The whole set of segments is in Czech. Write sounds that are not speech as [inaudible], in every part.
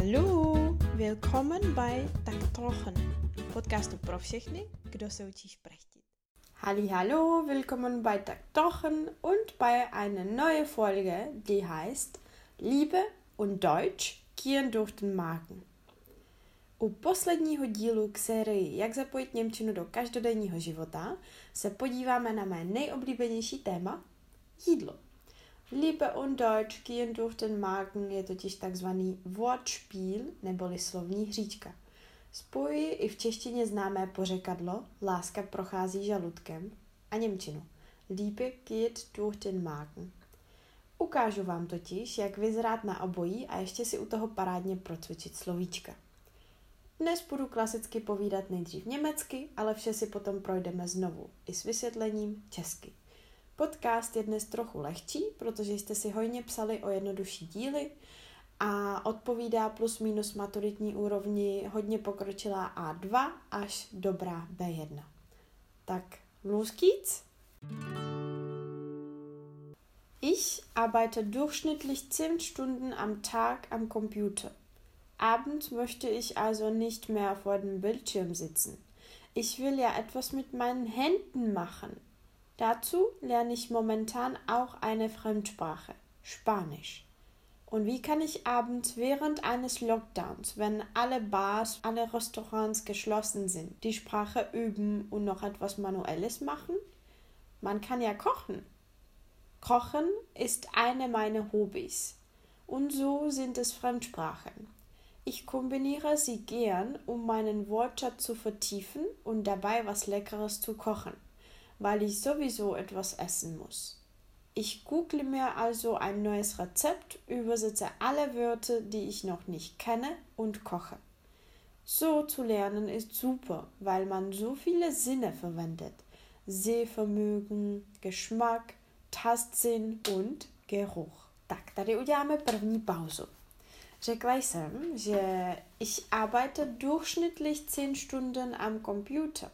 Hallo, willkommen bei Tak Trochen, podcastu pro všechny, kdo se učí šprechtit. Hallo, willkommen bei Tak Trochen und bei einer neuen Folge, die heißt Liebe und Deutsch gehen durch den Magen. U posledního dílu k sérii Jak zapojit Němčinu do každodenního života se podíváme na mé nejoblíbenější téma jídlo. Liebe und Deutsch gehen durch den Magen je totiž takzvaný Wortspiel neboli slovní hříčka. Spojí i v češtině známé pořekadlo Láska prochází žaludkem a Němčinu Liebe geht durch den Magen. Ukážu vám totiž, jak vyzrát na obojí a ještě si u toho parádně procvičit slovíčka. Dnes budu klasicky povídat nejdřív německy, ale vše si potom projdeme znovu i s vysvětlením česky. Podcast je dnes trochu lehčí, protože jste si hojně psali o jednodušší díly a odpovídá plus minus maturitní úrovni hodně pokročilá A2 až dobrá B1. Tak, los! Ich arbeite durchschnittlich 10 Stunden am Tag am Computer. Abends möchte ich also nicht mehr vor dem Bildschirm sitzen. Ich will ja etwas mit meinen Händen machen. Dazu lerne ich momentan auch eine Fremdsprache, Spanisch. Und wie kann ich abends während eines Lockdowns, wenn alle Bars, alle Restaurants geschlossen sind, die Sprache üben und noch etwas Manuelles machen? Man kann ja kochen. Kochen ist eine meiner Hobbys. Und so sind es Fremdsprachen. Ich kombiniere sie gern, um meinen Wortschatz zu vertiefen und dabei was Leckeres zu kochen weil ich sowieso etwas essen muss. Ich google mir also ein neues Rezept, übersetze alle Wörter, die ich noch nicht kenne und koche. So zu lernen ist super, weil man so viele Sinne verwendet. Sehvermögen, Geschmack, Tastsinn und Geruch. Tak, tady uděláme první pauzu. Řekla jsem, že ich arbeite durchschnittlich 10 Stunden am Computer.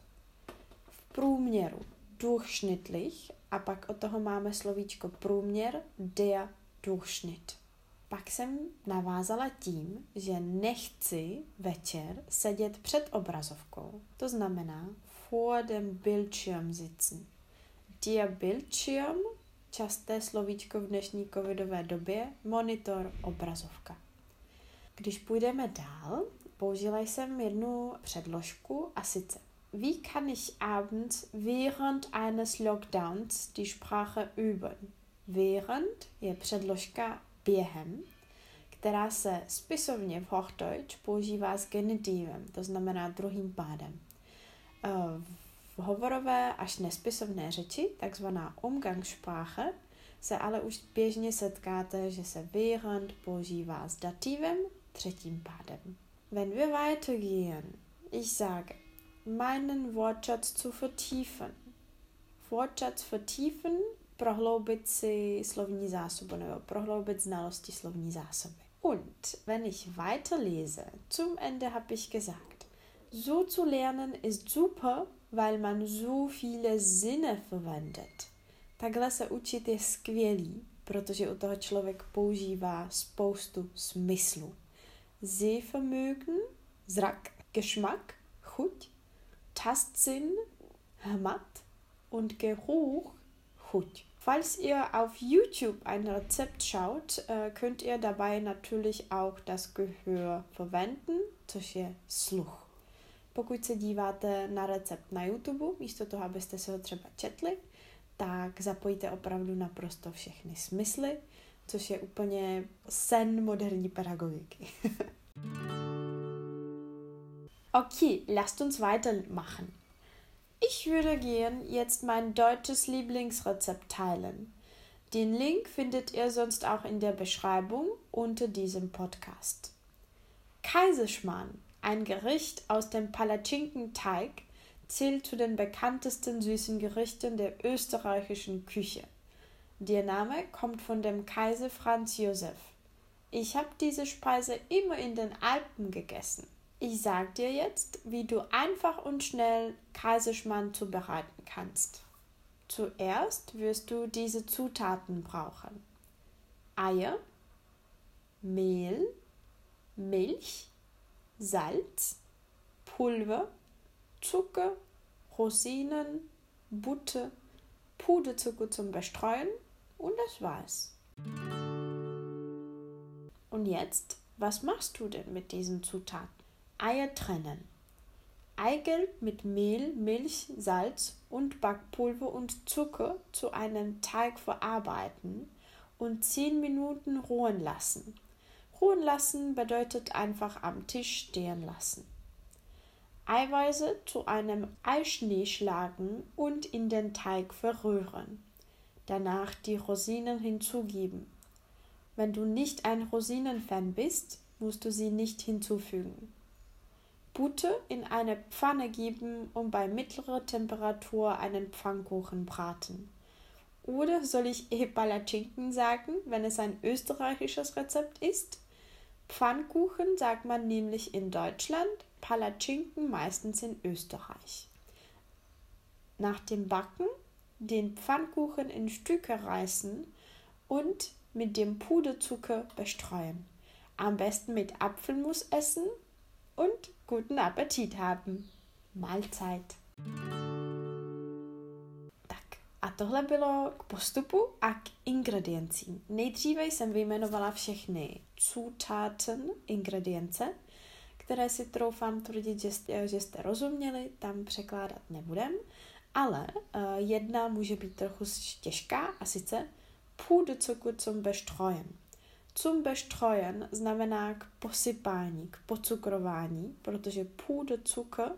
V průměru durchschnittlich a pak od toho máme slovíčko průměr, der Durchschnitt. Pak jsem navázala tím, že nechci večer sedět před obrazovkou. To znamená vor dem Bildschirm sitzen. Der Bildschirm, časté slovíčko v dnešní covidové době, monitor, obrazovka. Když půjdeme dál, použila jsem jednu předložku a sice Wie kann ich abends während eines Lockdowns die Sprache üben? Während je předložka během, která se spisovně v Hochdeutsch používá s genitivem, to znamená druhým pádem. Eh, v hovorové až nespisovné řeči, takzvaná Umgangssprache, se ale už běžně setkáte, že se während používá s dativem, třetím pádem. Wenn wir weitergehen, ich sage, meinen Wortschatz zu vertiefen. Wortschatz vertiefen, prohloubit si slovní zásobu nebo prohloubit znalosti slovní zásoby. Und wenn ich weiterlese, zum Ende habe ich gesagt, so zu lernen ist super, weil man so viele Sinne verwendet. Takhle se učit je skvělý, protože u toho člověk používá spoustu smyslů. Sehvermögen, zrak, Geschmack, chuť, Tastsinn, Hamat und Geruch, Hut. Falls ihr auf YouTube ein Rezept schaut, äh, könnt ihr dabei natürlich auch das Gehör verwenden, což je sluch. Pokud se díváte na recept na YouTube, místo toho, abyste se ho třeba četli, tak zapojíte opravdu naprosto všechny smysly, což je úplně sen moderní pedagogiky. [laughs] Okay, lasst uns weitermachen. Ich würde gern jetzt mein deutsches Lieblingsrezept teilen. Den Link findet ihr sonst auch in der Beschreibung unter diesem Podcast. Kaiserschmarrn, ein Gericht aus dem Palatschinken-Teig, zählt zu den bekanntesten süßen Gerichten der österreichischen Küche. Der Name kommt von dem Kaiser Franz Josef. Ich habe diese Speise immer in den Alpen gegessen. Ich sag dir jetzt, wie du einfach und schnell Kaiserschmarrn zubereiten kannst. Zuerst wirst du diese Zutaten brauchen. Eier, Mehl, Milch, Salz, Pulver, Zucker, Rosinen, Butter, Puderzucker zum Bestreuen und das war's. Und jetzt, was machst du denn mit diesen Zutaten? Eier trennen. Eigelb mit Mehl, Milch, Salz und Backpulver und Zucker zu einem Teig verarbeiten und 10 Minuten ruhen lassen. Ruhen lassen bedeutet einfach am Tisch stehen lassen. Eiweiße zu einem Eischnee schlagen und in den Teig verrühren. Danach die Rosinen hinzugeben. Wenn du nicht ein Rosinenfan bist, musst du sie nicht hinzufügen. Butter in eine Pfanne geben und bei mittlerer Temperatur einen Pfannkuchen braten. Oder soll ich [laughs] eh Palatschinken sagen, wenn es ein österreichisches Rezept ist? Pfannkuchen sagt man nämlich in Deutschland, Palatschinken meistens in Österreich. Nach dem Backen den Pfannkuchen in Stücke reißen und mit dem Puderzucker bestreuen. Am besten mit Apfelmus essen und guten Appetit haben. Mahlzeit. A tohle bylo k postupu a k ingrediencím. Nejdříve jsem vyjmenovala všechny cutáten, ingredience, které si troufám tvrdit, že jste, že jste rozuměli, tam překládat nebudem, ale uh, jedna může být trochu těžká a sice Puderzucker zum Bestreuen. Zum Bestreuen znamená k posypání, k pocukrování, protože Puderzucker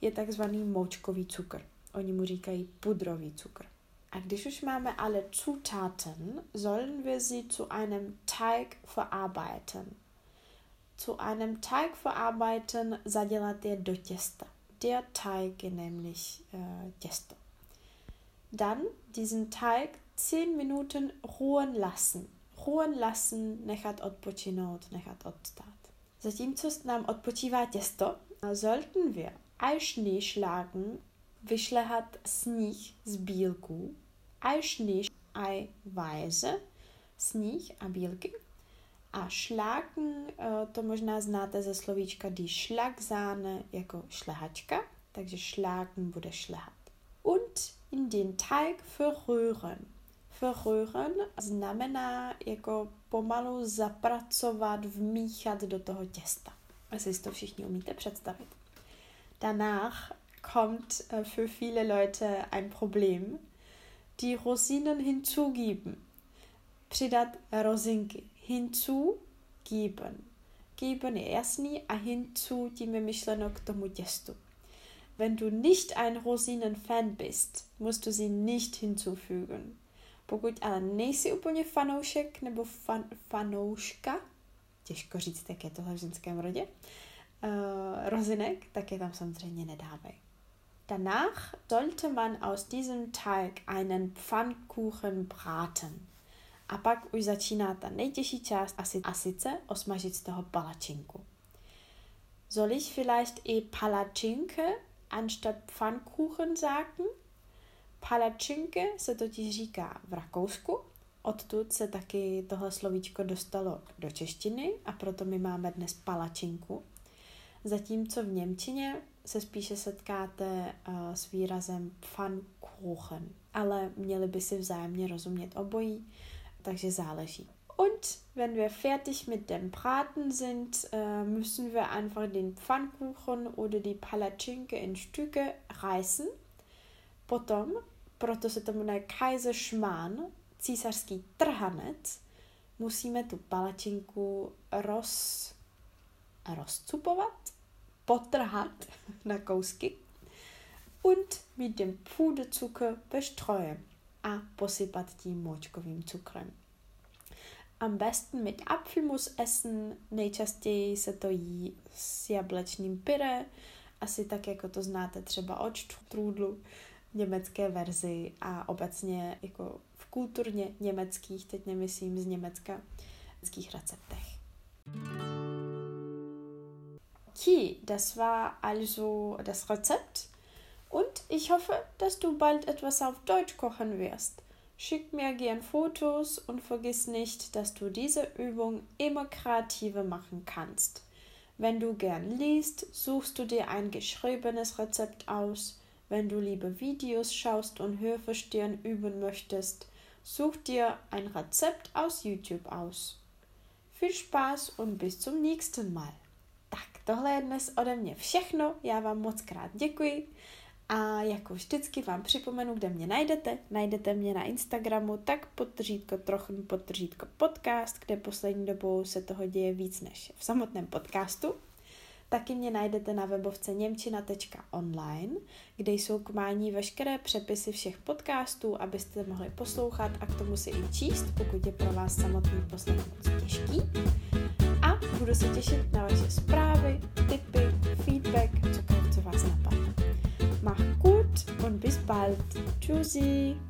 je takzvaný moučkový cukr. Oni mu říkají pudrový cukr. A když už máme alle Zutaten, sollen wir sie zu einem Teig verarbeiten. Zu einem Teig verarbeiten zadělat je do těsta. Der Teig je nämlich äh, těsto. Dann diesen Teig 10 Minuten ruhen lassen. Ruhen lassen, nechat odpočinout, nechat odstát. Zatímco nám odpočívá těsto, sollten wir Eischnee schlagen vyšlehat sníh z bílků, Eischnee, Eiweiße, sníh a bílky. A šláken, eh, to možná znáte ze slovíčka die Schlagsahne jako šlehačka, takže šláken bude šlehat. Und in den Teig verrühren. Verrühren znamená jako pomalu zapracovat, vmíchat do toho těsta. Asi si to všichni umíte představit. Danach kommt äh, für viele Leute ein Problem. Die Rosinen hinzugeben. Přidat rozinky. Hinzugeben. Geben je jasný a hinzu tím je myšleno k tomu těstu. Wenn du nicht ein Rosinen-Fan bist, musst du sie nicht hinzufügen. Pokud ale nejsi úplně fanoušek nebo fan, fanouška, těžko říct, jak je tohle v ženském rodě, uh, rozinek, tak je tam samozřejmě nedávej. Danach sollte man aus diesem Teig einen Pfannkuchen braten. A pak už začíná ta nejtěžší část, a sice osmažit z toho palačinku. Soll ich vielleicht e Palatschinke anstatt Pfannkuchen sagen? Palačinke se totiž říká v Rakousku, odtud se taky tohle slovíčko dostalo do češtiny a proto my máme dnes palačinku. Zatímco v Němčině se spíše setkáte uh, s výrazem Pfannkuchen, ale měli by si vzájemně rozumět obojí, takže záleží. Und wenn wir fertig mit dem Braten sind, äh, müssen wir einfach den Pfannkuchen oder die Palatschinke in Stücke reißen. Potom, proto se to jmenuje Kaiserschmarrn, císařský trhanec, musíme tu palačinku roz, rozcupovat, potrhat [laughs] na kousky und mit dem Puderzucker bestreuen a posypat tím močkovým cukrem. Am besten mit Apfelmus essen, nejčastěji se to jí s jablečným pyré, asi tak, jako to znáte třeba od štrůdlu německé verzi a obecně jako v kulturně německých, teď nemyslím z Německa, německých receptech. Okay, das war also das Rezept und ich hoffe, dass du bald etwas auf Deutsch kochen wirst. Schick mir gern Fotos und vergiss nicht, dass du diese Übung immer kreativer machen kannst. Wenn du gern liest, suchst du dir ein geschriebenes Rezept aus. Wenn du lieber Videos schaust und Hörverstehen üben möchtest, such dir ein Rezept aus YouTube aus. Viel Spaß und bis zum nächsten Mal. Tak, tohle je dnes ode mě všechno. Já vám moc krát děkuji. A jako vždycky vám připomenu, kde mě najdete. Najdete mě na Instagramu, tak podržítko trochu podržítko podcast, kde poslední dobou se toho děje víc než v samotném podcastu. Taky mě najdete na webovce němčina.online, kde jsou k mání veškeré přepisy všech podcastů, abyste mohli poslouchat a k tomu si i číst, pokud je pro vás samotný poslech moc těžký. A budu se těšit na vaše zprávy, tipy, feedback, cokoliv, co vás napadne. Mach gut und bis bald. Tschüssi.